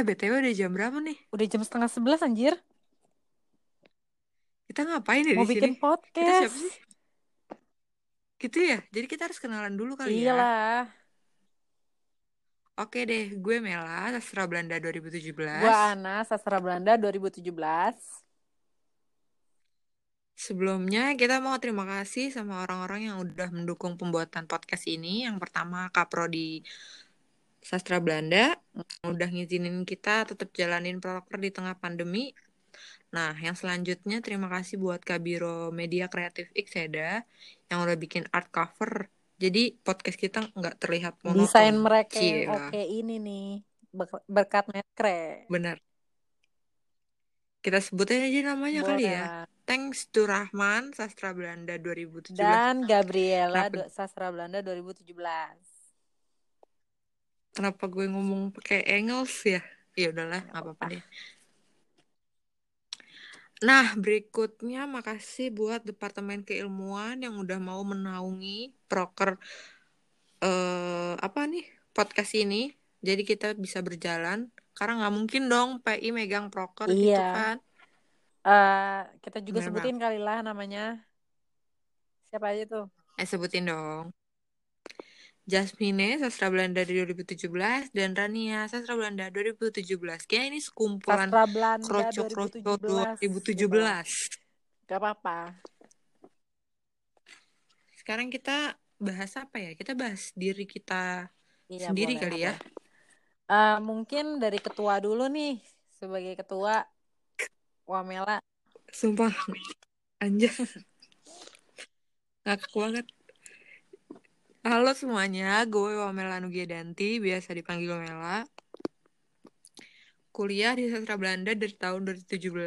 Eh, BTW udah jam berapa nih? Udah jam setengah sebelas anjir. Kita ngapain ya Mau di bikin sini? Kita podcast. siapa sih? Gitu ya? Jadi kita harus kenalan dulu kali ya. Iyalah. Oke deh, gue Mela, sastra Belanda 2017. Gua Ana, sastra Belanda 2017. Sebelumnya kita mau terima kasih sama orang-orang yang udah mendukung pembuatan podcast ini. Yang pertama Kaprodi Sastra Belanda udah ngizinin kita tetap jalanin proker di tengah pandemi. Nah, yang selanjutnya terima kasih buat Kabiro Media Kreatif Ikseda yang udah bikin art cover. Jadi podcast kita nggak terlihat monoton. Desain mereka Cila. oke ini nih. Ber- Berkat Netkre. Bener. Kita sebutin aja namanya kali Boleh ya. lah. Thanks to Rahman, Sastra Belanda 2017. Dan Gabriela, sastra Belanda 2017. Kenapa gue ngomong pakai Engels ya? Ya udahlah, nggak apa-apa deh. Nah, berikutnya makasih buat Departemen Keilmuan yang udah mau menaungi proker eh apa nih podcast ini. Jadi kita bisa berjalan. Karena nggak mungkin dong PI megang proker gitu Iya. kan. Eh, kita juga Bener sebutin kali lah namanya. Siapa aja tuh? Eh sebutin dong. Jasmine Sastra Belanda 2017 dan Rania Sastra Belanda 2017. Kayaknya ini sekumpulan Sastra Belanda kroco-kroco 2017. 2017. Gak apa-apa. Sekarang kita bahas apa ya? Kita bahas diri kita Iya, sendiri boleh, kali ya. Eh, mungkin dari ketua dulu nih. Sebagai ketua, Wamela. Sumpah anjir. Ngakak banget. Halo semuanya, gue Wamela Nugiadanti, biasa dipanggil Wamela. Kuliah di Sastra Belanda dari tahun 2017.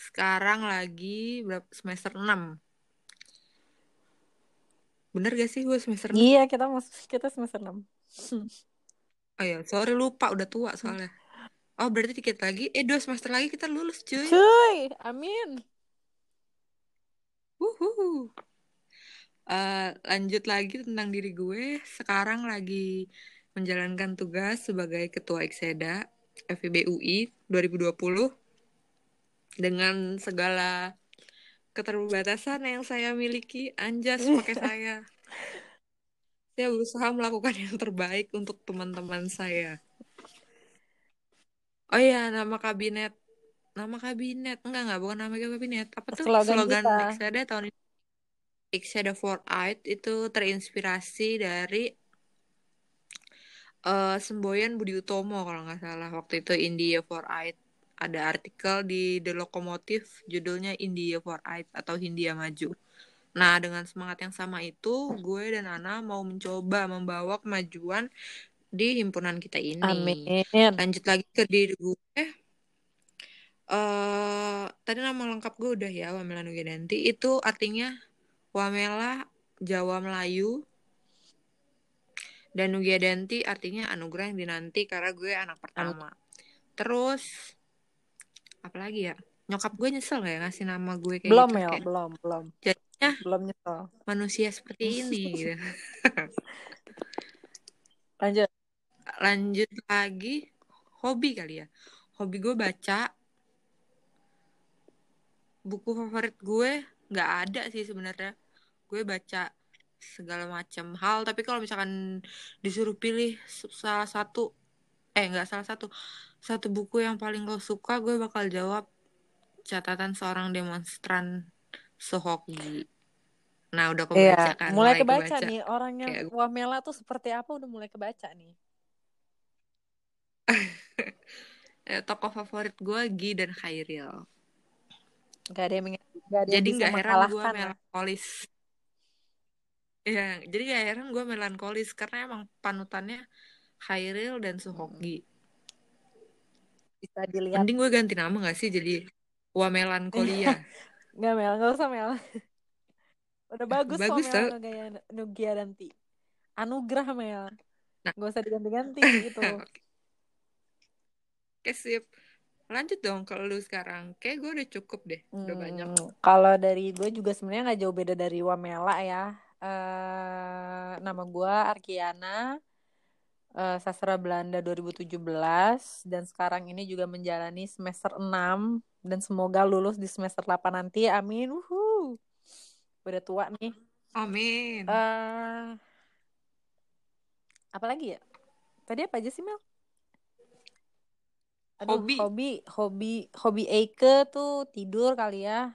Sekarang lagi semester 6. Bener gak sih gue semester 6? Iya, kita masuk kita semester 6. Oh ya, sorry lupa udah tua soalnya. Oh berarti dikit lagi, eh dua semester lagi kita lulus cuy. Cuy, amin. Wuhu. Eh, lanjut lagi tentang diri gue. Sekarang lagi menjalankan tugas sebagai Ketua Ekseda FIB UI 2020 dengan segala keterbatasan yang saya miliki. Anjas pakai saya. Saya berusaha melakukan yang terbaik untuk teman-teman saya. Oh iya, nama kabinet. Nama kabinet. Enggak, enggak. Bukan nama kabinet. Apa tuh? Slogan Slogan kita. Ekseda tahun ini. Ekseda for Art itu terinspirasi dari eh semboyan Budi Utomo kalau nggak salah. Waktu itu India for Art. Ada artikel di The Locomotive judulnya India for Art atau Hindia Maju. Nah, dengan semangat yang sama itu, gue dan Ana mau mencoba membawa kemajuan di himpunan kita ini. Amin. Lanjut lagi ke diri gue. Eh, tadi nama lengkap gue udah ya, Wamela Nugidanti. Itu artinya Wamela Jawa Melayu. Dan Nugiadanti artinya anugerah yang dinanti karena gue anak pertama. Terus apa lagi ya? Nyokap gue nyesel gak ya ngasih nama gue kayak Belum, gitu? Mel. Kayak Belum, belum. jadinya Belum nyesel. manusia seperti ini gitu. Lanjut. Lanjut lagi hobi kali ya. Hobi gue baca. Buku favorit gue nggak ada sih sebenarnya. Gue baca segala macam hal. Tapi kalau misalkan disuruh pilih salah satu, eh nggak salah satu, satu buku yang paling gue suka, gue bakal jawab catatan seorang demonstran Sohoki. Nah udah kebaca kan, mulai mulai kebaca kebaca. nih orang yang Kayak Wamela tuh seperti apa udah mulai kebaca nih. eh, tokoh favorit gue Gi dan Khairil. Gak ada yang gak ada yang Jadi nggak heran gue lah. melankolis. Iya, jadi gak heran gue melankolis karena emang panutannya Khairil dan Suhoki. bisa dilihat. Mending gue ganti nama gak sih jadi Wamelankolia. Gak Mel, gak usah Mel. Udah bagus, Bagus Wamela tau. Nugaya Nugiadanti. Anugerah Mel. Nah, Gak usah diganti-ganti gitu. oke Oke, sip. Lanjut dong kalau lu sekarang. Kayak gue udah cukup deh, udah banyak. Hmm, kalau dari gue juga sebenarnya nggak jauh beda dari Wamela ya. Eh, nama gue Arkiana. uh, sastra Belanda 2017 dan sekarang ini juga menjalani semester 6 dan semoga lulus di semester 8 nanti. Amin. Uhu. Udah tua nih. Amin. Uh, apa lagi ya? Tadi apa aja sih Mel? Aduh, hobi. Hobi, hobi, hobi Eike tuh tidur kali ya.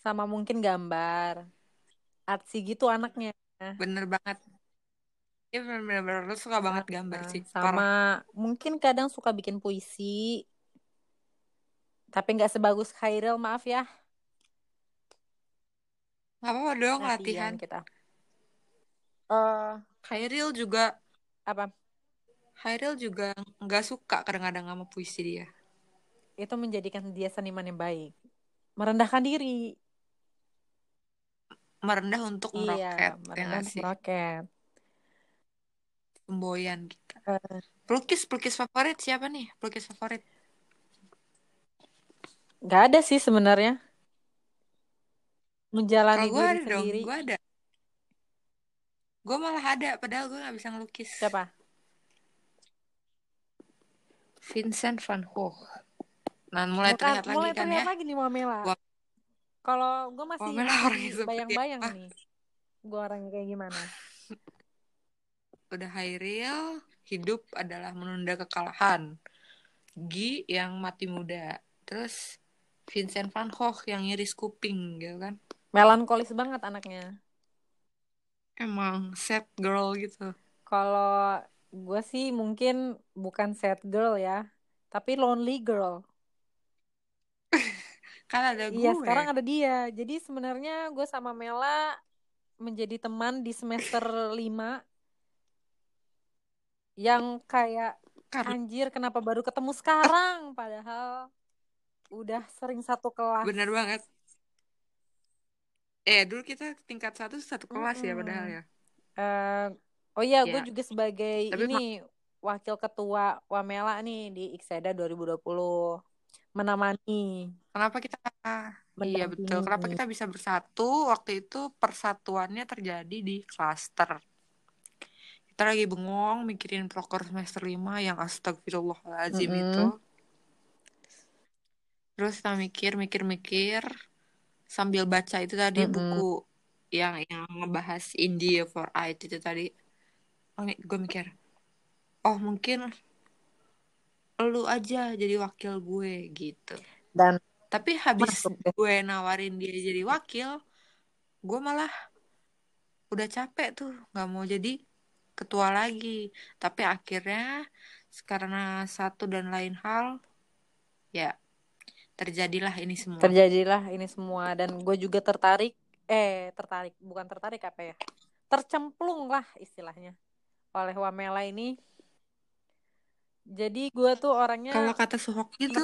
Sama mungkin gambar. Artsy gitu anaknya. Bener banget. Iya bener-bener lu suka banget gambar nah, sih. Sama Parah. mungkin kadang suka bikin puisi. Tapi nggak sebagus Khairil, maaf ya. Apa-apa dong latihan. latihan. kita. Uh, Khairil juga apa? Khairil juga nggak suka kadang-kadang sama puisi dia. Itu menjadikan dia seniman yang baik. Merendahkan diri. Merendah untuk iya, meroket. Ya merendah ya untuk meroket semboyan kita. Uh. Pelukis pelukis favorit siapa nih? Pelukis favorit? Gak ada sih sebenarnya. Menjalani Kalo gue ada sendiri. Dong, gue ada. Gue malah ada, padahal gue gak bisa ngelukis. Siapa? Vincent van Gogh. Nah, mulai Bukan, terlihat mulai lagi kan terlihat ya. lagi nih Mamela. Gua... Kalau gue masih bayang-bayang nih. Gue orangnya kayak gimana. Udah Hairil hidup adalah menunda kekalahan. Gi yang mati muda terus Vincent van Gogh yang ngiris kuping gitu kan. Melankolis banget anaknya. Emang sad girl gitu. Kalau gue sih mungkin bukan sad girl ya tapi lonely girl kan ada iya, gue. iya sekarang ada dia. Jadi sebenarnya gue sama Mela menjadi teman di semester 5 yang kayak Karena... anjir kenapa baru ketemu sekarang? Padahal udah sering satu kelas. Bener banget. Eh dulu kita tingkat satu satu kelas hmm. ya padahal ya. Uh, oh iya ya. gue juga sebagai Tapi ini wakil ketua Wamela nih di Ikseda 2020 menemani kenapa kita Mendampingi. iya betul kenapa kita bisa bersatu waktu itu persatuannya terjadi di klaster kita lagi bengong mikirin proker semester 5 yang astagfirullahaladzim mm -hmm. itu terus kita mikir mikir mikir sambil baca itu tadi mm -hmm. buku yang yang ngebahas India for IT itu tadi oh, gue mikir oh mungkin lu aja jadi wakil gue gitu. Dan tapi habis gue nawarin dia jadi wakil gue malah udah capek tuh nggak mau jadi ketua lagi. Tapi akhirnya karena satu dan lain hal ya terjadilah ini semua. Terjadilah ini semua. Dan gue juga tertarik eh tertarik bukan tertarik apa ya tercemplung lah istilahnya oleh Wamela ini jadi gue tuh orangnya kalau kata Suhoki itu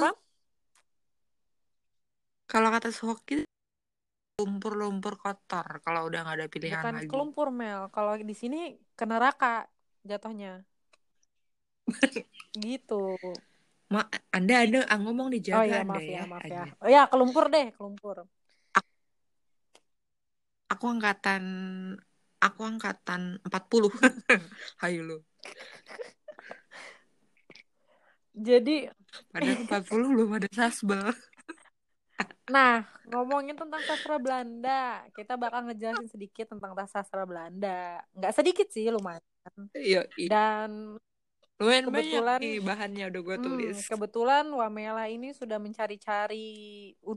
kalau kata Suhoki lumpur-lumpur kotor kalau udah nggak ada pilihan Bukan lagi. kelumpur Mel. Kalau di sini ke neraka jatuhnya. gitu. Ma, anda Anda ah, ngomong dijaga Oh iya, maaf ya, ya, maaf ya. Oh ya, kelumpur deh, kelumpur. Aku, aku angkatan aku angkatan 40. Hayo lu. Jadi padahal 40 belum ada sasbel. Nah, ngomongin tentang sastra Belanda, kita bakal ngejelasin sedikit tentang sastra Belanda. Nggak sedikit sih, lumayan. Iya. Dan lumayan kebetulan, banyak nih bahannya udah gue hmm, tulis. Hmm, kebetulan Wamela ini sudah mencari-cari,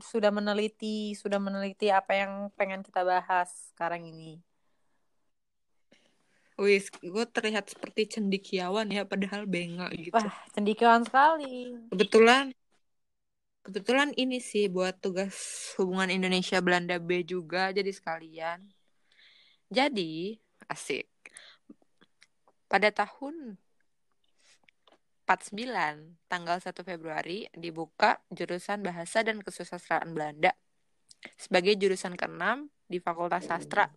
sudah meneliti, sudah meneliti apa yang pengen kita bahas sekarang ini. Wis, gue terlihat seperti cendikiawan ya, padahal bengak gitu. Wah, cendikiawan sekali. Kebetulan Kebetulan ini sih buat tugas hubungan Indonesia Belanda B juga jadi sekalian. Jadi, asik. Pada tahun 49, tanggal 1 Februari dibuka jurusan Bahasa dan Kesusastraan Belanda sebagai jurusan ke-6 di Fakultas Sastra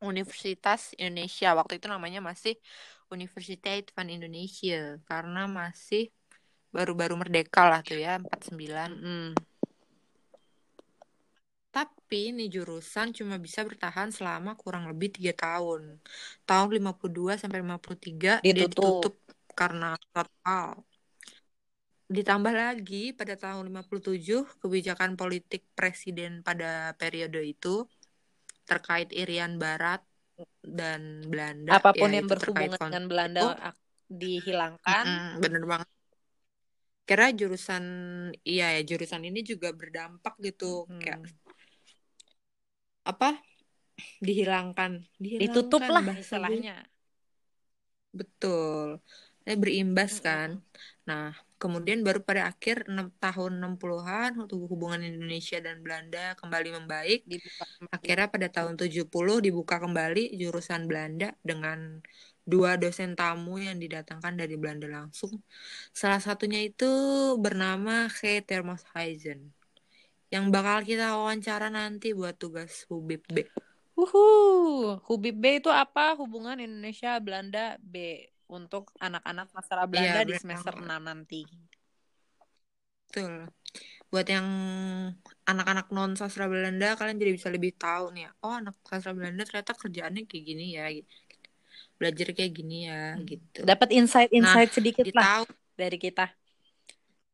Universitas Indonesia. Waktu itu namanya masih Universiteit van Indonesia karena masih baru-baru merdeka lah tuh ya 49 mm. Tapi nih jurusan cuma bisa bertahan selama kurang lebih tiga tahun. Tahun 52 sampai 53 dia Ditutup. ditutup karena total. Ditambah lagi pada tahun 57 kebijakan politik presiden pada periode itu terkait Irian Barat dan Belanda Apa pun yang yaitu terkait berhubungan dengan Belanda itu. ak- dihilangkan. Mm-mm, bener banget. Kira jurusan iya ya jurusan ini juga berdampak gitu kayak Hmm. apa dihilangkan Ditutup dihilangkan lah bahasa gue istilahnya. betul Ini berimbas kan nah kemudian baru pada akhir 6 tahun 60-an waktu hubungan Indonesia dan Belanda kembali membaik Dibuka akhirnya pada tahun 70 dibuka kembali jurusan Belanda dengan dua dosen tamu yang didatangkan dari Belanda langsung salah satunya itu bernama G. Termoshuizen yang bakal kita wawancara nanti buat tugas Hubib B Uhu, Hubib B itu apa? Hubungan Indonesia Belanda B untuk anak-anak sastra Belanda iya di semester 6 nanti. betul buat yang anak-anak non sastra Belanda kalian jadi bisa lebih tahu nih ya oh anak sastra Belanda ternyata kerjaannya kayak gini ya gitu. belajar kayak gini ya Hmm. gitu Dapat nah insight-insight sedikit di lah dari kita.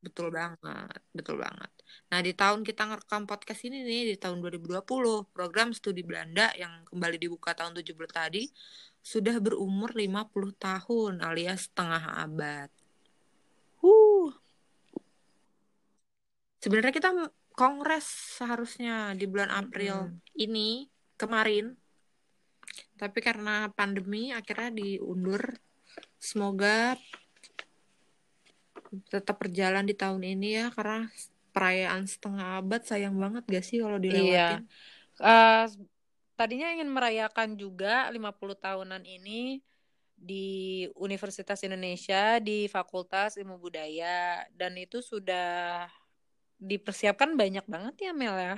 betul banget betul banget nah di tahun kita ngerekam podcast ini nih di tahun 2020 program studi Belanda yang kembali dibuka tahun 70 tadi sudah berumur 50 tahun alias setengah abad Huh. sebenarnya kita kongres seharusnya di bulan April Mm-mm. ini kemarin tapi karena pandemi akhirnya diundur semoga tetap berjalan di tahun ini ya karena perayaan setengah abad sayang banget gak sih kalau Iya. dilewatin Eh, tadinya ingin merayakan juga 50 tahunan ini di Universitas Indonesia di Fakultas Ilmu Budaya dan itu sudah dipersiapkan banyak banget ya Mel ya.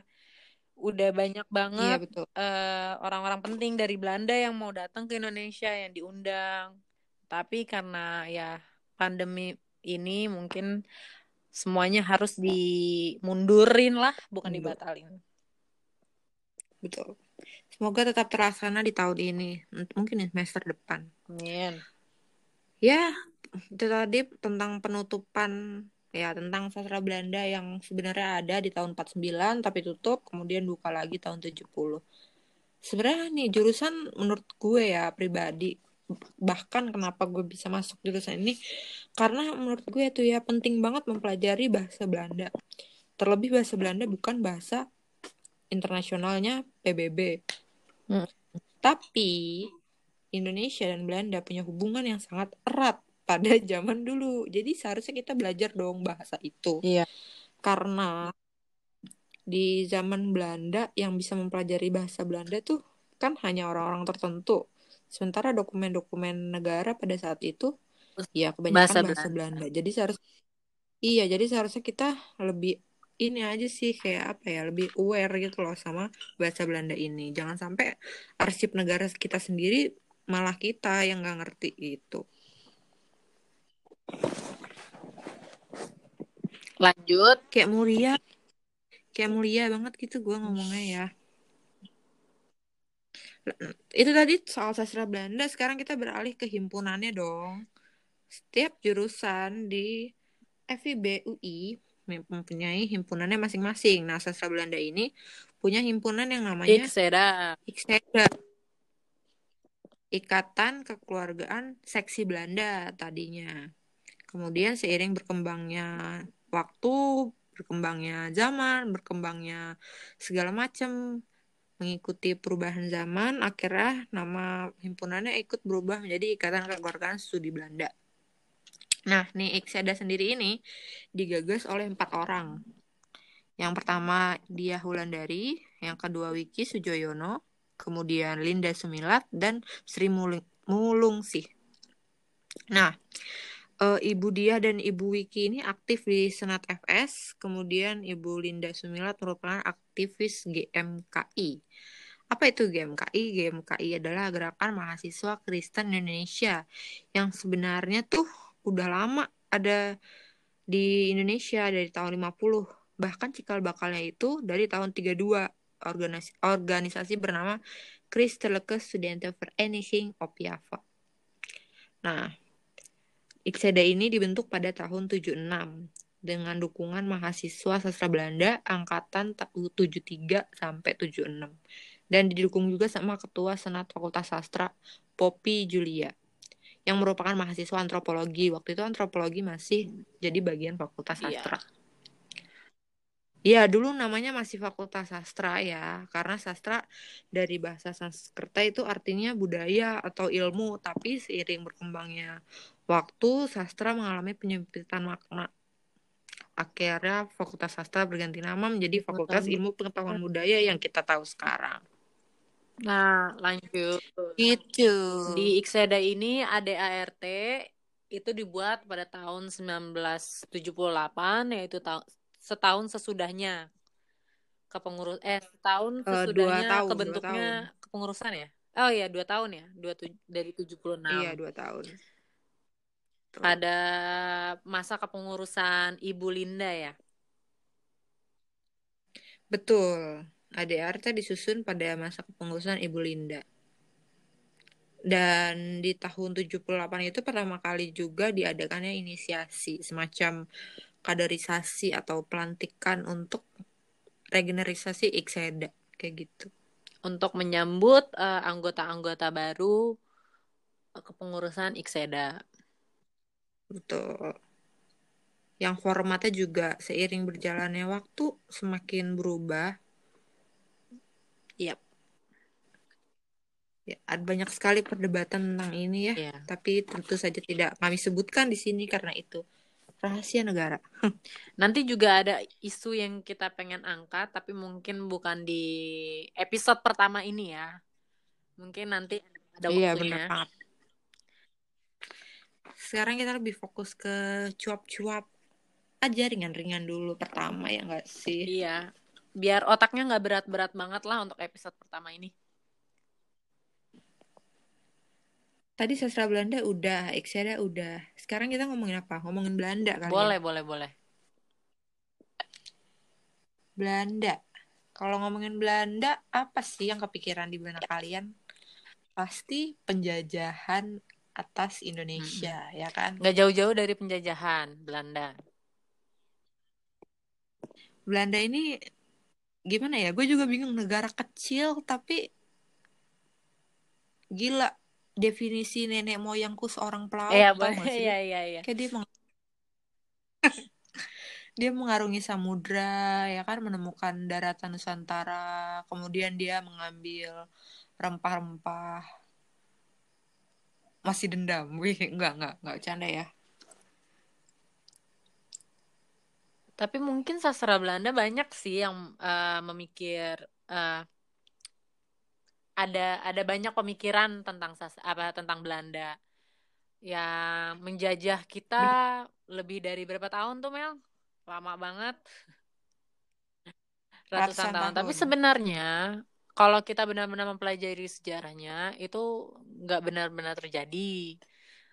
Udah banyak iya banget betul eh, orang-orang penting dari Belanda yang mau datang ke Indonesia yang diundang. Tapi karena ya pandemi ini mungkin semuanya harus dimundurin lah, bukan mundur dibatalin. betul semoga tetap terlaksana di tahun ini. Mungkin di semester depan. Amin. ya itu tadi tentang penutupan ya tentang sastra Belanda yang sebenarnya ada di tahun 49 tapi tutup kemudian buka lagi tahun 70 sebenarnya nih jurusan menurut gue ya pribadi bahkan kenapa gue bisa masuk jurusan ini karena menurut gue itu ya penting banget mempelajari bahasa Belanda. Terlebih bahasa Belanda bukan bahasa internasionalnya PBB Hmm. tapi Indonesia dan Belanda punya hubungan yang sangat erat pada zaman dulu jadi seharusnya kita belajar dong bahasa itu Iya. karena di zaman Belanda yang bisa mempelajari bahasa Belanda tuh kan hanya orang-orang tertentu. Sementara dokumen-dokumen negara pada saat itu ya kebanyakan Bahasa bahasa Belanda. Belanda. Jadi seharus iya, jadi seharusnya kita lebih ini aja sih kayak apa ya, lebih aware gitu loh sama bahasa Belanda ini. Jangan sampai arsip negara kita sendiri malah kita yang nggak ngerti gitu. Lanjut. Kayak mulia, kayak mulia banget gitu gue ngomongnya ya. Itu tadi soal sastra Belanda, sekarang kita beralih ke himpunannya dong. Setiap jurusan di FIB UI mempunyai himpunannya masing-masing. Nah, sastra Belanda ini punya himpunan yang namanya Ikseda. Ikseda, Ikatan Kekeluargaan Seksi Belanda tadinya. Kemudian seiring berkembangnya waktu, berkembangnya zaman, berkembangnya segala macam mengikuti perubahan zaman, akhirnya nama himpunannya ikut berubah menjadi Ikatan Kekeluargaan Studi Belanda. Nah, nih Ikseda sendiri ini digagas oleh empat orang. Yang pertama dia Wulandari, yang kedua Wiki Sujoyono, kemudian Linda Sumilat, dan Sri Muling- Mulungsih. Nah, eh, Ibu Dia dan Ibu Wiki ini aktif di Senat FS, kemudian Ibu Linda Sumilat merupakan aktivis GMKI. Apa itu GMKI? GMKI adalah Gerakan Mahasiswa Kristen Indonesia yang sebenarnya tuh udah lama ada di Indonesia dari tahun 50. Bahkan cikal bakalnya itu dari tahun 32 organisasi, organisasi bernama Christelijke Studentenvereniging op Java. Nah, IKSEDA ini dibentuk pada tahun 76 dengan dukungan mahasiswa sastra Belanda angkatan 73 sampai 76 dan didukung juga sama ketua Senat Fakultas Sastra Poppy Julia yang merupakan mahasiswa antropologi. Waktu itu antropologi masih jadi bagian Fakultas Iya. Sastra. Iya, dulu namanya masih Fakultas Sastra ya, karena sastra dari bahasa Sanskerta itu artinya budaya atau ilmu, tapi seiring berkembangnya waktu, sastra mengalami penyempitan makna. Akhirnya Fakultas Sastra berganti nama menjadi Fakultas Ilmu Pengetahuan Budaya yang kita tahu sekarang. Nah, lanjut. Gitu. Di Ikseda ini ADART itu dibuat pada tahun 1978 yaitu ta- setahun sesudahnya kepengurus eh setahun Eh, dua sesudahnya tahun, dua kebentuknya kepengurusan ya. Oh iya, dua tahun ya. Dua tu- dari 76. Iya, dua tahun. Tuh. Pada masa kepengurusan Ibu Linda ya. Betul. ADRT disusun pada masa kepengurusan Ibu Linda. Dan di tahun 78 itu pertama kali juga diadakannya inisiasi semacam kaderisasi atau pelantikan untuk regeneralisasi Ikseda kayak gitu. Untuk menyambut eh, anggota-anggota baru eh, kepengurusan Ikseda. Betul. Yang formatnya juga seiring berjalannya waktu semakin berubah. Yap. Ya, ada banyak sekali perdebatan tentang ini ya. Iya. Tapi tentu saja tidak kami sebutkan di sini karena itu rahasia negara. Nanti juga ada isu yang kita pengen angkat, tapi mungkin bukan di episode pertama ini ya. Mungkin nanti ada Iya, waktunya. benar banget. Sekarang kita lebih fokus ke cuap-cuap aja ringan-ringan dulu pertama ya nggak sih? Iya, biar otaknya nggak berat-berat banget lah untuk episode pertama ini. Tadi sastra Belanda udah, Ikseda udah. Sekarang kita ngomongin apa? Ngomongin Belanda kali ya? Boleh, boleh, boleh. Belanda. Kalau ngomongin Belanda, apa sih yang kepikiran di benak kalian? Pasti penjajahan atas Indonesia, ya kan? Nggak jauh-jauh dari penjajahan Belanda. Belanda ini gimana ya? Gue juga bingung negara kecil tapi gila definisi nenek moyangku seorang pelaut Iya, tau boleh. gak sih? Iya, iya, iya. Kayak dia meng- dia mengarungi samudra ya kan menemukan daratan Nusantara kemudian dia mengambil rempah-rempah masih dendam wih enggak enggak enggak bercanda ya Tapi mungkin sastra Belanda banyak sih yang eh, memikir eh, ada ada banyak pemikiran tentang sas apa tentang Belanda yang menjajah kita lebih dari berapa tahun tuh Mel? Lama banget. Ratusan Ratusan tahun. Tapi tahun. sebenarnya kalau kita benar-benar mempelajari sejarahnya itu nggak benar-benar terjadi.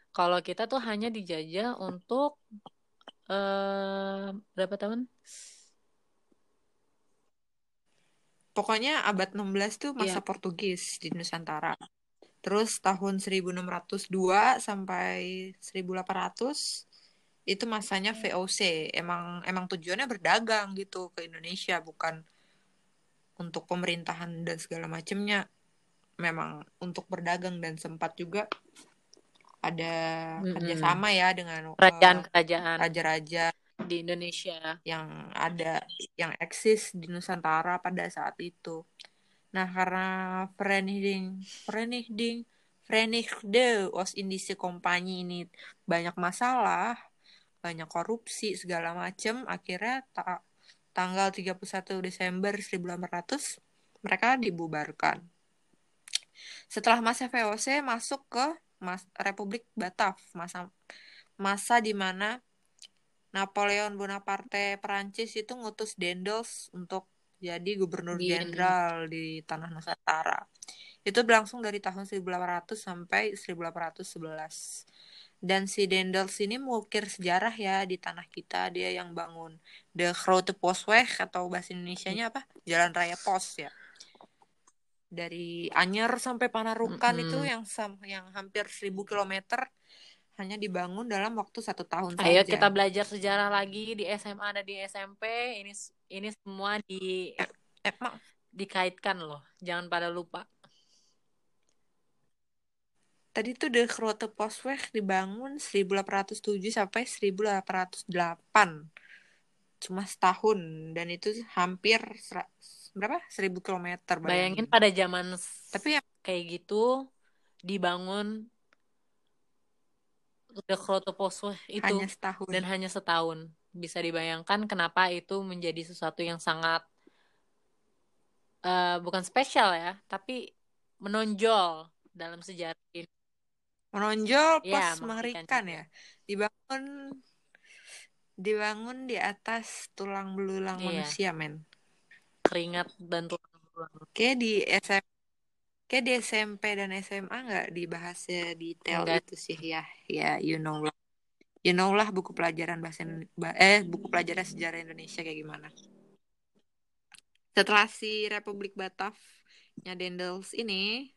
Kalau kita tuh hanya dijajah untuk eh berapa tahun? pokoknya abad 16 tuh masa Iya. Portugis di Nusantara. Terus tahun 1602 sampai 1800 itu masanya VOC emang emang tujuannya berdagang gitu ke Indonesia bukan untuk pemerintahan dan segala macamnya memang untuk berdagang dan sempat juga ada Mm-mm. kerjasama ya dengan eh, Kerajaan-kerajaan raja-raja di Indonesia. yang ada yang eksis di Nusantara pada saat itu. Nah, karena Vereniging Vereniging Verenigde Oost-Indische Compagnie ini banyak masalah, banyak korupsi segala macam, akhirnya ta- tanggal 31 Desember 1800 mereka dibubarkan. Setelah masa VOC masuk ke mas Republik Batav, masa masa di mana Napoleon Bonaparte Perancis itu ngutus Dendels untuk jadi gubernur jenderal di tanah Nusantara. Itu berlangsung dari tahun 1800 sampai 1811. Dan si Dendels ini mengukir sejarah ya di tanah kita. Dia yang bangun The Grote Postweg atau bahasa Indonesianya apa? Jalan Raya Pos ya. Dari Anyer sampai Panarukan Mm-mm. itu yang sam yang hampir 1000 kilometer hanya dibangun dalam waktu satu tahun Ayo saja. kita belajar sejarah lagi di SMA dan di SMP. Ini ini semua di Emang dikaitkan loh. Jangan pada lupa. tadi tuh De Grote Postweg dibangun 1807 sampai 1808. Cuma setahun dan itu hampir berapa? 1000 kilometer Bayangin bayangin. pada zaman Tapi ya kayak gitu dibangun Postweg itu hanya setahun. dan hanya setahun. Bisa dibayangkan kenapa itu menjadi sesuatu yang sangat eh, bukan spesial ya, tapi menonjol dalam sejarah ini. Menonjol Ya, plus mengerikan mengerikan ya. Dibangun dibangun di atas tulang belulang Iya, manusia, men. Keringat dan tulang belulang. Kayak di SM kayak di SMP dan SMA nggak dibahasnya detail Enggak itu sih ya. Ya, you know lah. You know lah buku pelajaran bahasa Indone- ba- eh buku pelajaran sejarah Indonesia kayak gimana. Setelah si Republik Batavia Dendels ini,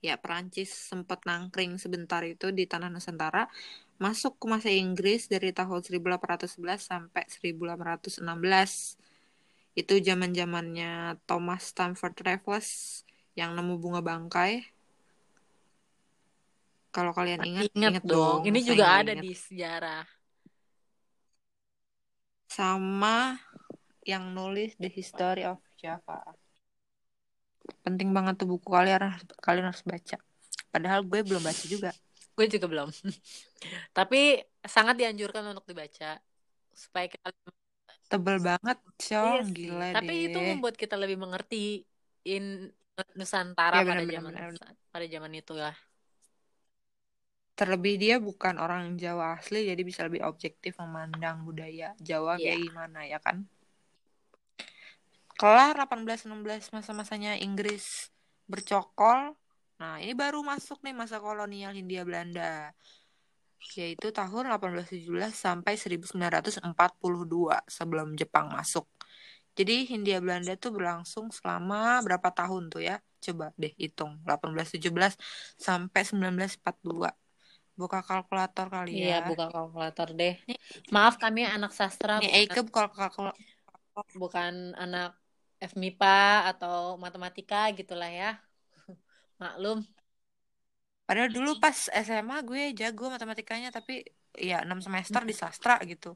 ya Perancis sempat nangkring sebentar itu di tanah Nusantara, masuk ke masa Inggris dari tahun 1811 sampai 1816. Itu zaman-zamannya Thomas Stamford Raffles yang nemu bunga bangkai. Kalau kalian ingat, Ingat ingat dong, dong, ini juga ada ingat. di sejarah. Sama yang nulis The History of Java. Penting banget tuh buku kalian kalian harus baca. Padahal gue belum baca juga. Gue juga belum. Tapi sangat dianjurkan untuk dibaca supaya kita Tebel banget, Iya Cong. sih. Gila Tapi itu membuat kita lebih mengerti in Nusantara Ya pada benar-benar zaman benar. pada zaman itu ya. Terlebih dia bukan orang Jawa asli, jadi bisa lebih objektif memandang budaya Jawa Iya. kayak gimana ya kan. Kelar 1816 masa-masanya Inggris bercokol. Nah, ini baru masuk nih masa kolonial Hindia Belanda. Yaitu tahun 1817 sampai 1942 sebelum Jepang masuk. Jadi Hindia Belanda tuh berlangsung selama berapa tahun tuh ya? Coba deh hitung. 1817 sampai 1942. Buka kalkulator kali Iya, ya. buka kalkulator deh. Nih, Maaf kami anak sastra nih bukan Eike buka kalkulator. bukan anak FMIPA atau matematika gitulah ya. Maklum. Padahal dulu pas SMA gue jago matematikanya tapi ya 6 semester di sastra gitu.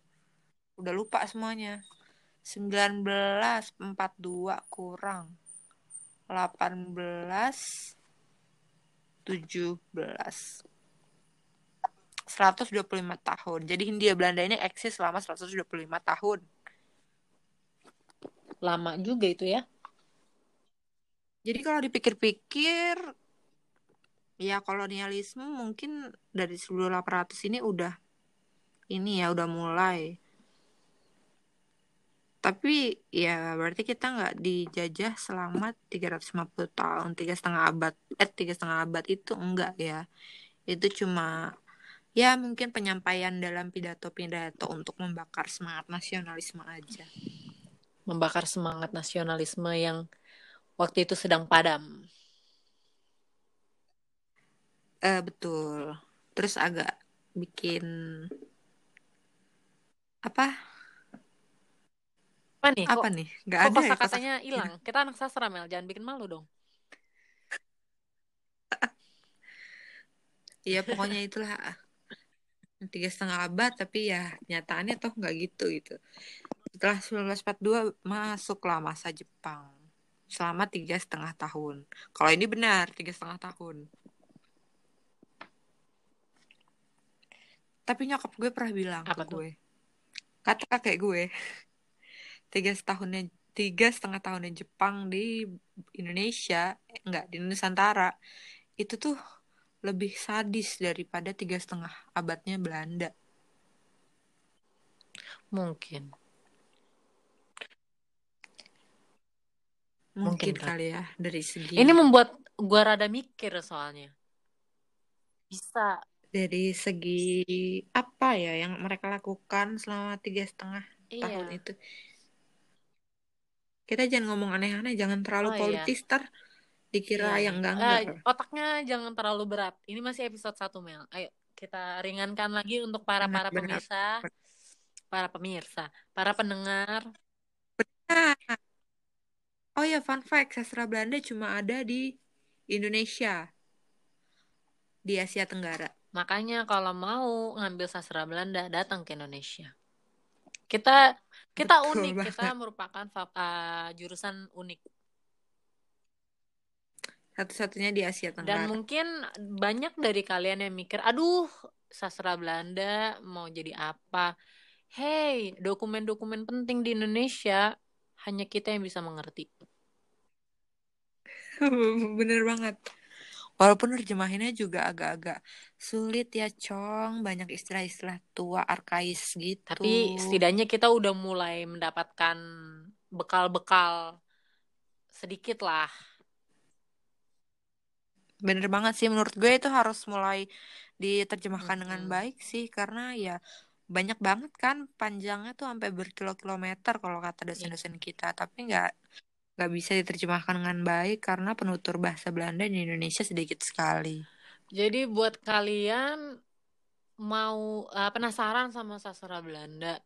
Udah lupa semuanya. 19 42 kurang 18 17 125 tahun. Jadi Hindia Belanda ini eksis selama 125 tahun. Lama juga itu ya. Jadi kalau dipikir-pikir ya kolonialisme mungkin dari 1800 ini udah ini ya udah mulai. Tapi ya berarti kita nggak dijajah selama 350 tahun, tiga setengah abad, eh tiga setengah abad itu enggak ya. Itu cuma ya mungkin penyampaian dalam pidato-pidato untuk membakar semangat nasionalisme aja. Membakar semangat nasionalisme yang waktu itu sedang padam. Eh betul. Terus agak bikin apa? Apa nih? Kok Apa nih? Nggak kok ada ya kosa kosakatanya hilang? Kita anak sastra Mel, jangan bikin malu dong. Iya pokoknya itulah tiga setengah abad tapi ya nyataannya toh nggak gitu gitu. Setelah 1942 masuklah masa Jepang selama tiga setengah tahun. Kalau ini benar tiga setengah tahun. Tapi nyokap gue pernah bilang Apa ke tuh? gue, kata kakek gue, tiga setahunnya tiga setengah tahunnya Jepang di Indonesia, enggak di Nusantara, itu tuh lebih sadis daripada tiga setengah abadnya Belanda. Mungkin. Mungkin Mungkin kali. kali ya dari segi Ini membuat gua rada mikir soalnya. Bisa. Dari segi apa ya yang mereka lakukan selama tiga setengah tahun Iya. itu. Kita jangan ngomong aneh-aneh, jangan terlalu Oh iya. politis, ter dikira Iya. yang enggak Eh, enggak otaknya jangan terlalu berat. Ini masih episode 1 Mel. Ayo kita ringankan lagi untuk para benar para benar pemirsa, para pemirsa, para pendengar. Nah, oh ya fun fact sastra Belanda cuma ada di Indonesia di Asia Tenggara Makanya kalau mau ngambil sastra Belanda datang ke Indonesia. Kita kita Betul unik, kita banget. merupakan fa- uh, jurusan unik. satu-satunya di Asia Dan Tenggara mungkin banyak dari kalian yang mikir, aduh, sastra Belanda mau jadi apa? Hey, dokumen-dokumen penting di Indonesia hanya kita yang bisa mengerti. bener banget walaupun terjemahinnya juga agak-agak sulit ya Cong banyak istilah-istilah tua arkais gitu. Tapi setidaknya kita udah mulai mendapatkan bekal-bekal sedikit lah. bener banget sih. Menurut gue itu harus mulai diterjemahkan dengan Mm-mm. baik sih. Karena ya banyak banget kan panjangnya tuh sampai berkilo-kilometer kalau kata dosen-dosen kita. Tapi nggak nggak bisa diterjemahkan dengan baik karena penutur bahasa Belanda di Indonesia sedikit sekali Jadi buat kalian mau uh, penasaran sama sastra Belanda,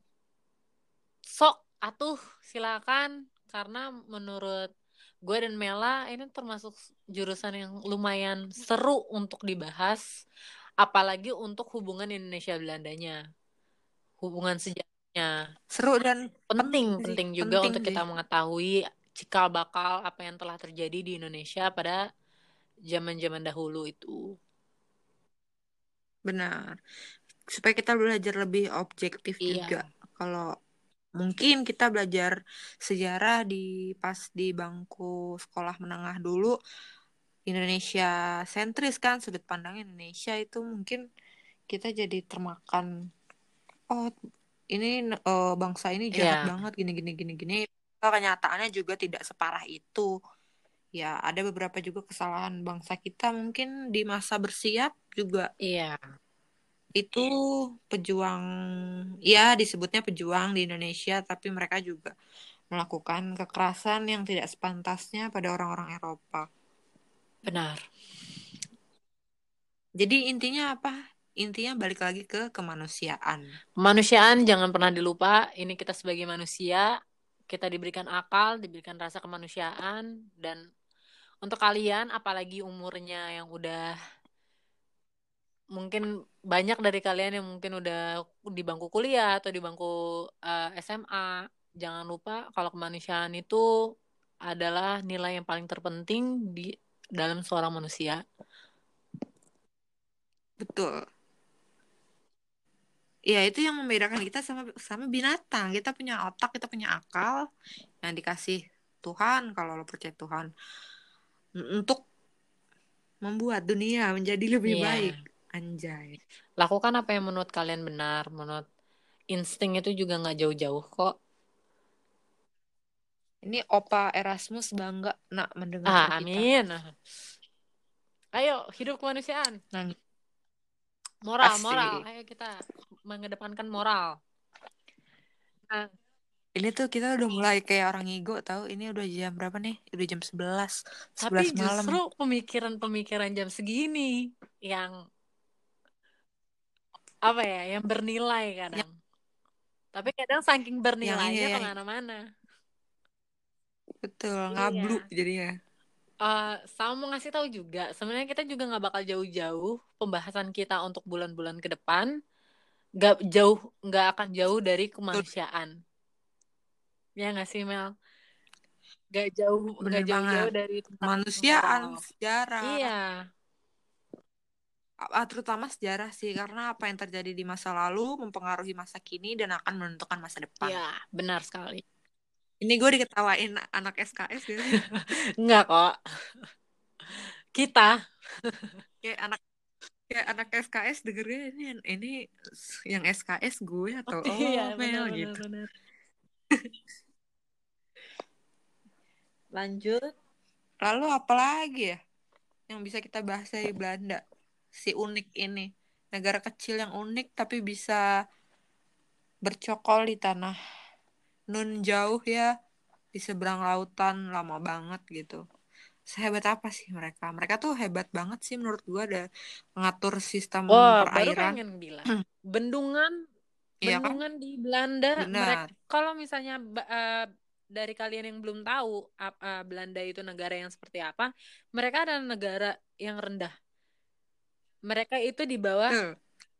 sok atuh silakan karena menurut gue dan Mela ini termasuk jurusan yang lumayan seru untuk dibahas, apalagi untuk hubungan Indonesia Belandanya, hubungan sejarahnya. seru dan Penting, penting juga penting untuk sih. kita mengetahui cikal bakal apa yang telah terjadi di Indonesia pada zaman-zaman dahulu itu. benar supaya kita belajar lebih objektif Iya. juga kalau mungkin kita belajar sejarah di pas di bangku sekolah menengah dulu Indonesia sentris kan sudut pandang Indonesia itu mungkin kita jadi termakan oh ini eh, bangsa ini jahat Iya. banget gini gini gini gini kenyataannya juga tidak separah itu ya ada beberapa juga kesalahan bangsa kita mungkin di masa bersiap juga Iya. itu pejuang ya disebutnya pejuang di Indonesia tapi mereka juga melakukan kekerasan yang tidak sepantasnya pada orang-orang Eropa. Benar. Jadi intinya apa? Intinya balik lagi ke kemanusiaan. Kemanusiaan jangan pernah dilupa. Ini kita sebagai manusia, kita diberikan akal, diberikan rasa kemanusiaan dan untuk kalian apalagi umurnya yang udah mungkin banyak dari kalian yang mungkin udah di bangku kuliah atau di bangku eh, SMA, jangan lupa kalau kemanusiaan itu adalah nilai yang paling terpenting di dalam seorang manusia. Betul. Ya itu yang membedakan kita sama sama binatang. Kita punya otak, kita punya akal yang dikasih Tuhan kalau lo percaya Tuhan untuk membuat dunia menjadi lebih Iya. baik. Anjay. Lakukan apa yang menurut kalian benar, menurut insting itu juga nggak jauh-jauh kok. Ini Opa Erasmus bangga nak mendengar Ah, kita. amin. Ayo, hidup kemanusiaan. Nangis. Moral, Asik. moral. Ayo kita mengedepankan moral. Nah, Ini tuh kita udah mulai kayak orang ngigo tahu. Ini udah jam berapa nih? Udah jam 11. 11 tapi malam. justru pemikiran-pemikiran jam segini yang apa ya, yang bernilai kadang. Tapi kadang saking bernilainya ya. ke mana-mana. Betul, Iya. ngablu jadinya. Eh, sama mau ngasih tahu juga, sebenarnya kita juga nggak bakal jauh-jauh pembahasan kita untuk bulan-bulan ke depan, nggak jauh, nggak akan jauh dari kemanusiaan. Ya nggak sih Mel? Nggak jauh, nggak jauh-jauh dari Kemanusiaan, sejarah. Iya, Ah, terutama sejarah sih karena apa yang terjadi di masa lalu mempengaruhi masa kini dan akan menentukan masa depan. iya benar sekali. Ini gue diketawain anak SKS gitu. Enggak kok. Kita, kayak anak kayak anak SKS dengernya ini ini yang SKS gue atau oh, iya Mel benar, gitu. benar. Lanjut. Lalu apa lagi ya yang bisa kita bahas dari Belanda? Si unik ini. Negara kecil yang unik tapi bisa bercokol di tanah nun jauh ya di seberang lautan lama banget gitu. sehebat apa sih mereka? Mereka tuh hebat banget sih menurut gua ada ngatur sistem oh baru perairan. pengen bilang. Bendungan Iya kan? bendungan di Belanda. Mereka kalau misalnya eh, dari kalian yang belum tahu ap- eh, Belanda itu negara yang seperti apa mereka adalah negara yang rendah. Mereka itu di bawah Betul.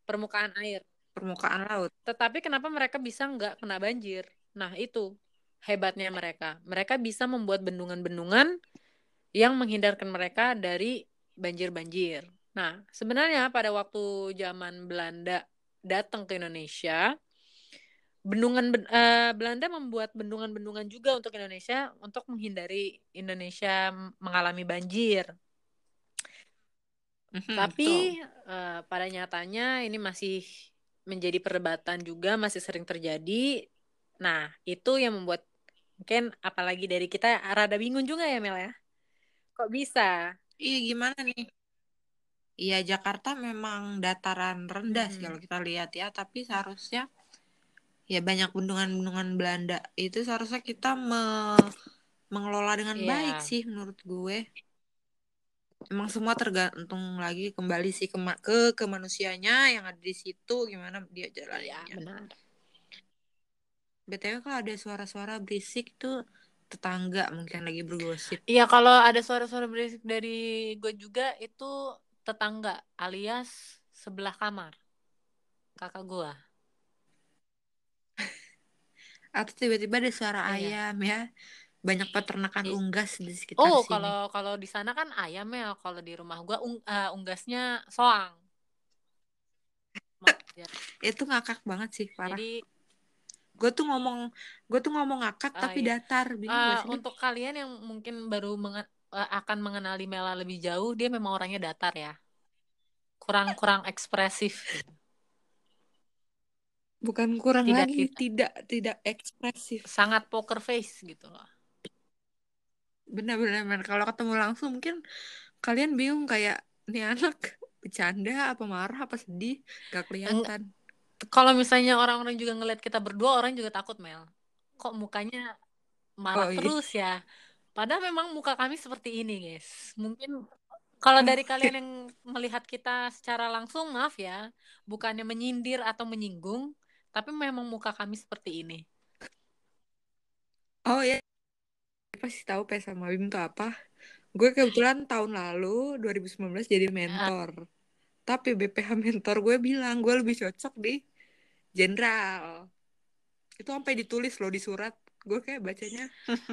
permukaan air. Permukaan laut. Tetapi kenapa mereka bisa nggak kena banjir nah itu hebatnya mereka mereka bisa membuat bendungan-bendungan yang menghindarkan mereka dari banjir-banjir nah sebenarnya pada waktu zaman Belanda datang ke Indonesia bendungan ben- eh, Belanda membuat bendungan-bendungan juga untuk Indonesia untuk menghindari Indonesia mengalami banjir. Mhm, Tapi betul. eh, pada nyatanya ini masih menjadi perdebatan juga, masih sering terjadi. Nah, itu yang membuat mungkin apalagi dari kita rada bingung juga ya Mel ya. Kok bisa? iya gimana nih Iya Jakarta memang dataran rendah sih Mhm. kalau kita lihat ya tapi seharusnya ya banyak bendungan-bendungan Belanda itu seharusnya kita me- mengelola dengan Iya. baik sih menurut gue emang semua tergantung lagi kembali sih ke ke ke manusianya yang ada di situ gimana dia Iya, jalannya benar. Btw kalau ada suara-suara berisik tuh tetangga mungkin lagi bergosip Iya, kalau ada suara-suara berisik dari gue juga itu tetangga alias sebelah kamar. Kakak gue. atau tiba-tiba ada suara Iya. ayam ya banyak peternakan unggas di sekitar Oh, sini kalau kalau di sana kan ayam ya. Kalau di rumah gue ung- eh, unggasnya soang. Ya. itu ngakak banget sih parah Jadi gue tuh ngomong gue tuh ngomong ngakak Ah, tapi iya. datar bingung lu? untuk kalian yang mungkin baru menge- eh, akan mengenali Mela lebih jauh, dia memang orangnya datar ya. Kurang-kurang ekspresif. gitu. bukan kurang Tidak, lagi tidak. tidak tidak ekspresif Sangat poker face gitu loh. benar-benar benar. kalau ketemu langsung mungkin kalian bingung kayak nih anak bercanda apa marah apa sedih gak kelihatan Kalau misalnya orang-orang juga ngeliat kita berdua, orang juga takut Mel. Kok mukanya marah Oh, iya. terus ya? Padahal memang muka kami seperti ini, guys. Mungkin kalau dari kalian yang melihat kita secara langsung, maaf ya, bukannya menyindir atau menyinggung, tapi memang muka kami seperti ini. oh ya pasti tahu P sama Bim tuh apa gue kebetulan tahun lalu 2019 jadi mentor tapi BPH mentor gue bilang gue lebih cocok di jenderal itu sampai ditulis loh di surat gue kayak bacanya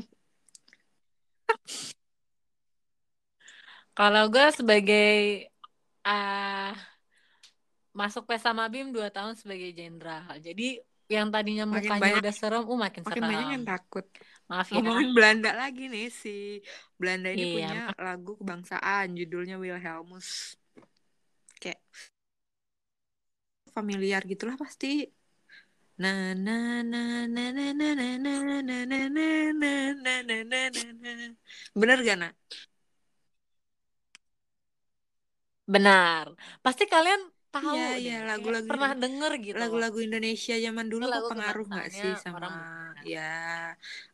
Kalau gue sebagai ah masuk P sama Bim 2 tahun sebagai jenderal. Jadi yang tadinya Makin mukanya banyak- udah serem, uh makin, makin banyak yang serem. takut Maaf ya. ngomongin Belanda lagi nih si Belanda ini Iya. punya lagu kebangsaan judulnya Wilhelmus kayak familiar gitulah pasti na na na na na na na na na na na na na na na na bener gak nak Benar. Pasti kalian tahu Iya, deh. iya, Kayak lagu-lagu pernah denger gitu. lagu-lagu Indonesia zaman dulu lagu pengaruh nggak sih sama orang ya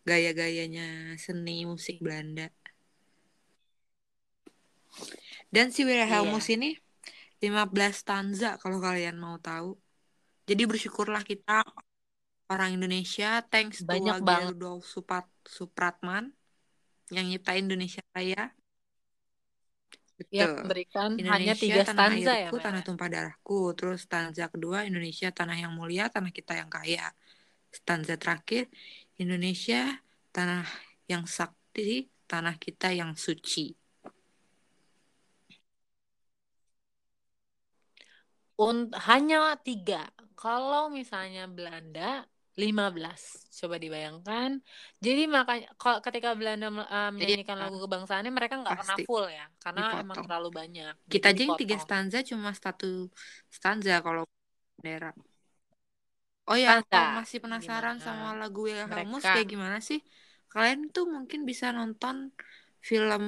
gaya-gayanya seni musik Belanda dan si Wilhelmus Iya. ini 15 stanza kalau kalian mau tahu jadi bersyukurlah kita orang Indonesia thanks to Banyak Wage banget. Rudolf Suprat Supratman yang nyiptain Indonesia Raya Yang betul memberikan hanya Indonesia tiga tanah stanza ya, airku, Mel. tanah tumpah darahku. Terus stanza kedua Indonesia tanah yang mulia, tanah kita yang kaya. Stanza terakhir Indonesia tanah yang sakti, tanah kita yang suci. Un- hanya tiga. Kalau misalnya Belanda 15. Coba dibayangkan. Jadi makanya kalau ketika Belanda uh, menyanyikan lagu kebangsaannya mereka nggak Pasti. full ya, karena emang Dipotong. terlalu banyak. Kita aja yang tiga stanza cuma satu stanza kalau bendera. Oh ya, kalau masih penasaran Gimana sama lagu Wilhelmus mereka? kayak gimana sih? Kalian tuh mungkin bisa nonton film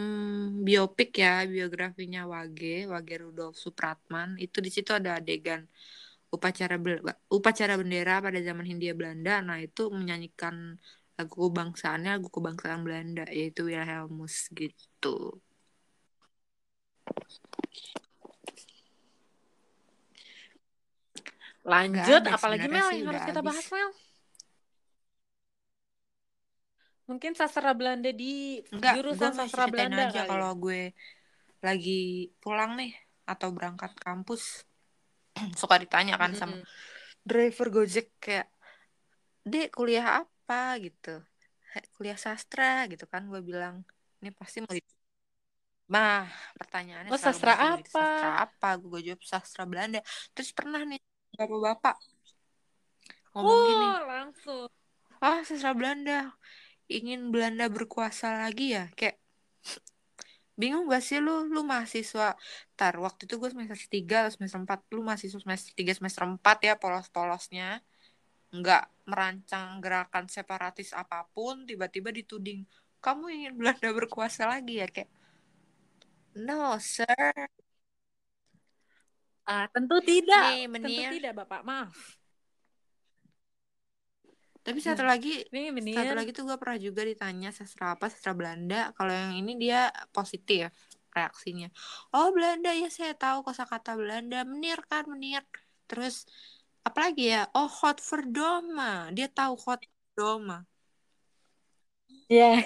biopik ya, biografinya Wage, Wage Rudolf Supratman. Itu di situ ada adegan upacara upacara bendera pada zaman Hindia Belanda. Nah, itu menyanyikan lagu kebangsaannya, lagu kebangsaan Belanda yaitu Wilhelmus gitu. Lanjut, ada apalagi sebenarnya Mel yang harus kita bahas Mel? Mungkin sastra Belanda di Enggak, jurusan sastra Belanda aja kalau gue lagi pulang nih atau berangkat kampus suka ditanya kan sama Mm-mm. driver Gojek kayak dek kuliah apa gitu "Eh, kuliah sastra gitu kan gue bilang ini pasti mau Nah, pertanyaannya Oh, sastra apa? sastra apa? Gue jawab sastra Belanda. Terus pernah nih bapak-bapak ngomong gini, Oh, langsung. ah sastra Belanda, ingin Belanda berkuasa lagi ya? Kayak bingung gak sih lu, lu mahasiswa, tar waktu itu gue semester 3 atau semester 4, lu mahasiswa semester 3, semester 4 ya polos-polosnya, nggak merancang gerakan separatis apa pun, tiba-tiba dituding, kamu ingin Belanda berkuasa lagi ya? Kayak, no sir, Ah, tentu tidak. nih Tentu tidak, Bapak. Maaf. Tapi satu lagi, Nih, satu lagi tuh gue pernah juga ditanya sastra apa, sastra Belanda. Kalau yang ini dia positif reaksinya. Oh Belanda ya saya tahu kosakata Belanda. Menir kan menir. Terus apalagi ya? Oh Godverdomme. Dia tahu Godverdomme. Ya.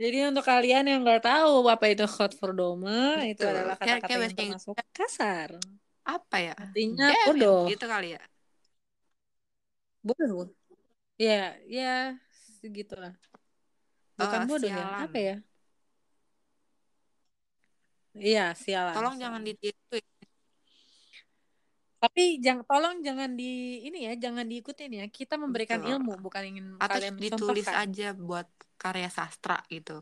Jadi untuk kalian yang nggak tahu apa itu Godverdomme, itu Betul. adalah Kayak- kata-kata kayak yang termasuk kasar. Apa ya? Artinya bodoh. Gitu kali ya. Bodoh. Ya, ya segitulah. Bukan Eh, bodoh ya. Apa ya? Iya, sialan. Tolong sialan. jangan ditiru. ya. Tapi jangan tolong jangan di ini ya, jangan diikutin ya. Kita memberikan Betul. ilmu, bukan ingin Atau kalian ditulis aja buat karya sastra gitu.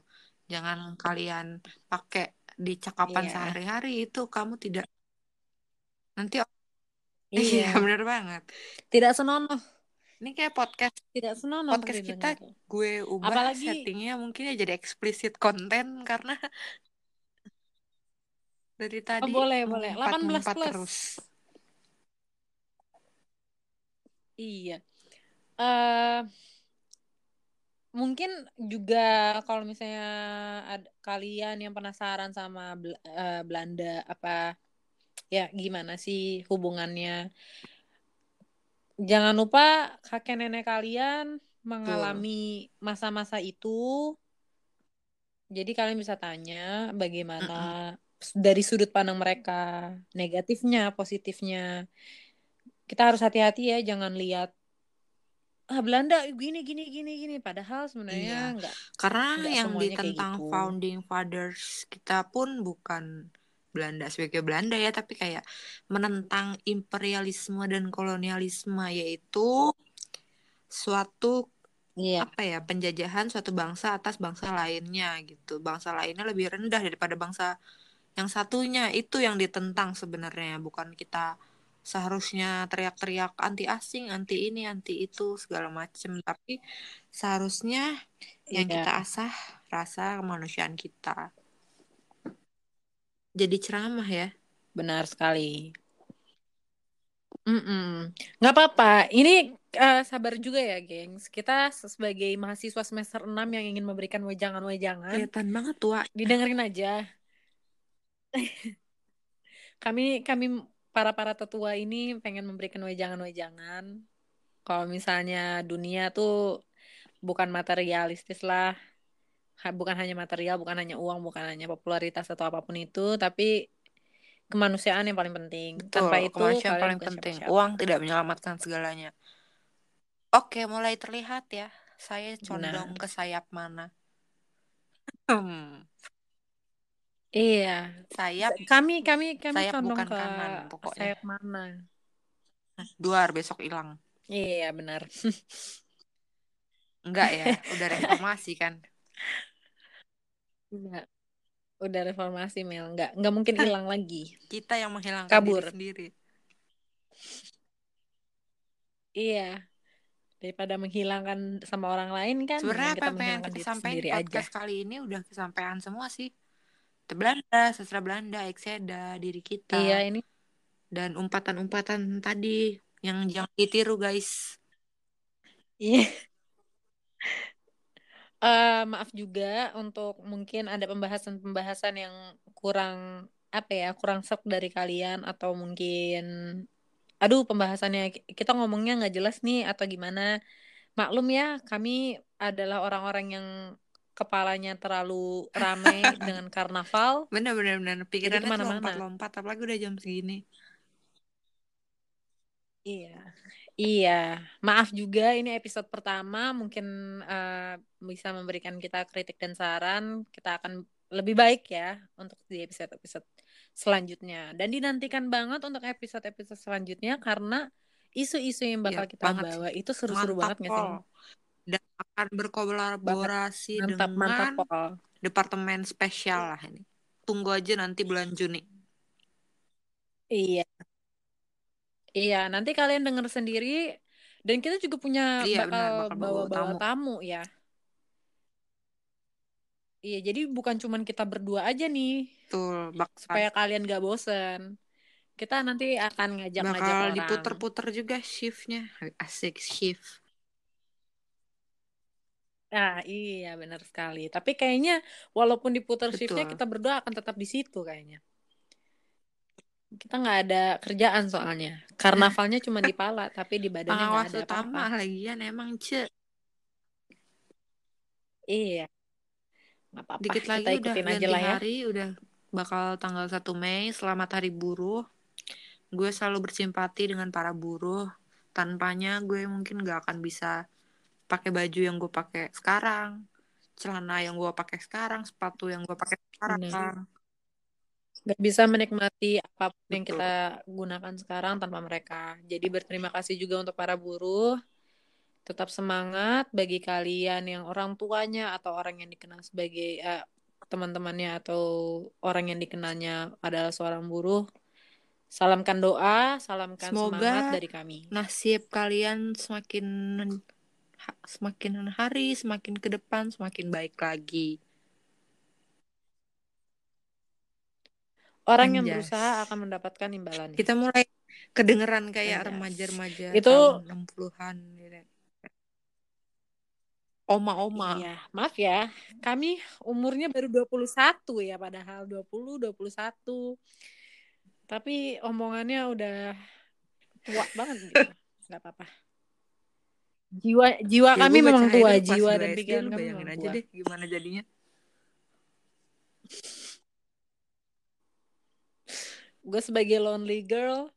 Jangan kalian pakai di cakapan Iya. sehari-hari itu kamu tidak nanti Iya. iya bener banget. Tidak senonoh, Ini kayak podcast tidak senonoh podcast kita gue ubah Apalagi- settingnya mungkin ya jadi eksplisit konten karena dari tadi Oh, boleh, boleh. 18 ngumpat-ngumpat plus. terus. Iya. eh mungkin juga kalau misalnya ada kalian yang penasaran sama Bel- eh, Belanda apa ya gimana sih hubungannya? Jangan lupa kakek nenek kalian mengalami masa-masa itu. Jadi kalian bisa tanya bagaimana dari sudut pandang mereka, negatifnya, positifnya. Kita harus hati-hati ya, jangan lihat ah Belanda gini gini gini gini padahal sebenarnya Iya. enggak Karena Nggak yang ditentang gitu. founding fathers kita pun bukan Belanda sebagai Belanda ya, tapi kayak menentang imperialisme dan kolonialisme yaitu suatu Iya. apa ya penjajahan suatu bangsa atas bangsa lainnya gitu. Bangsa lainnya lebih rendah daripada bangsa yang satunya itu yang ditentang sebenarnya bukan kita seharusnya teriak-teriak anti asing, anti ini, anti itu segala macem tapi seharusnya yang Iya. kita asah rasa kemanusiaan kita. Jadi ceramah ya. Benar sekali. Mm-mm. Nggak apa-apa. Ini eh, sabar juga ya, gengs. Kita sebagai mahasiswa semester 6 yang ingin memberikan wejangan-wejangan, Kelihatan banget tua. didengerin aja. Kami kami para para tetua ini pengen memberikan wejangan-wejangan. Kalau misalnya dunia tuh bukan materialistis lah. Bukan hanya material, bukan hanya uang, bukan hanya popularitas atau apa pun itu, tapi kemanusiaan yang paling penting. Betul, Tanpa itu kemanusiaan kalian paling penting. siapa-siapa. Uang tidak menyelamatkan segalanya. Oke, mulai terlihat ya. Saya condong ke sayap mana? Hmm, Iya. sayap Kami kami kami Sayap condong bukan ke kanan, pokoknya. sayap mana? duar besok hilang. Iya, benar. Enggak ya, udah reformasi kan. Enggak. Udah reformasi Mel, enggak enggak mungkin hilang lagi. Kita yang menghilangkan Kabur. diri sendiri. Iya. Daripada menghilangkan sama orang lain kan, Sebenarnya apa yang pengen menghilangkan kita sampaikan sendiri di aja. podcast kali ini udah kesampaian semua sih. Belanda, sastra Belanda, ekseda, diri kita, Iya, ini dan umpatan-umpatan tadi yang jangan ditiru guys. iya. Uh, maaf juga untuk mungkin ada pembahasan-pembahasan yang kurang apa ya kurang serp dari kalian atau mungkin aduh pembahasannya kita ngomongnya nggak jelas nih atau gimana. Maklum ya kami adalah orang-orang yang kepalanya terlalu ramai dengan karnaval. Bener bener bener pikirannya lompat-lompat apalagi udah jam segini. Iya Iya, maaf juga ini episode pertama mungkin uh, bisa memberikan kita kritik dan saran. Kita akan lebih baik ya untuk di episode-episode selanjutnya. Dan dinantikan banget untuk episode-episode selanjutnya karena isu-isu yang bakal ya, kita bawa itu seru-seru banget nggak sih? Dan akan berkolaborasi mantap, dengan mantap, Pol. departemen spesial lah ini. Tunggu aja nanti bulan Juni. Iya. Iya, nanti kalian denger sendiri dan kita juga punya iya, bakal bawa-bawa tamu. tamu ya. Iya, jadi bukan cuman kita berdua aja nih. Betul, bakal. supaya kalian gak bosen. Kita nanti akan ngajak-ngajak bakal orang. diputer-puter juga shiftnya. Asik shift. Ah iya benar sekali. Tapi kayaknya walaupun diputar shiftnya kita berdua akan tetap di situ kayaknya kita nggak ada kerjaan soalnya. Karnavalnya cuma di pala tapi di badannya nggak ada apa-apa. lagian emang cek iya. Nggak apa-apa. Dikit lagi kita ikutin udah aja lah ya. hari udah bakal tanggal 1 Mei. Selamat hari buruh. Gue selalu bersimpati dengan para buruh. Tanpanya gue mungkin nggak akan bisa pakai baju yang gue pakai sekarang celana yang gue pakai sekarang sepatu yang gue pakai sekarang. Bener nggak bisa menikmati apa pun Betul. yang kita gunakan sekarang tanpa mereka. Jadi berterima kasih juga untuk para buruh. Tetap semangat bagi kalian yang orang tuanya atau orang yang dikenal sebagai uh, teman-temannya atau orang yang dikenalnya adalah seorang buruh. Salamkan doa, salamkan Semoga semangat dari kami. Nasib kalian semakin semakin hari, semakin ke depan, semakin baik lagi. Orang yang berusaha akan mendapatkan imbalan. Kita mulai kedengeran kayak remaja-remaja itu tahun 60-an gitu. Oma-oma. Iya, maaf ya. Kami umurnya baru 21 ya padahal 20 21. Tapi omongannya udah tua banget gitu. Gak apa-apa. Jiwa jiwa ya, kami memang tua, jiwa dan pikiran kami memang aja deh gimana jadinya. Gue sebagai lonely girl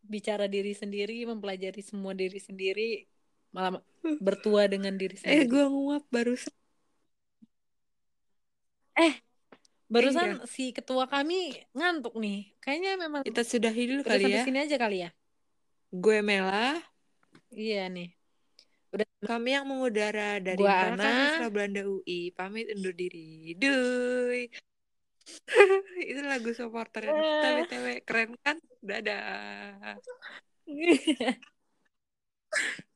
bicara diri sendiri mempelajari semua diri sendiri malah bertua dengan diri eh, sendiri. eh gue nguap barusan. Eh barusan iya. si ketua kami ngantuk nih. Kayaknya memang kita sudah hidup kali ya. sini aja kali ya? Gue Mela. Iya nih. Udah. Kami yang mengudara dari Ana. Belanda UI pamit undur diri. Duy itu lagu supporter. Kita btw keren kan? Dadah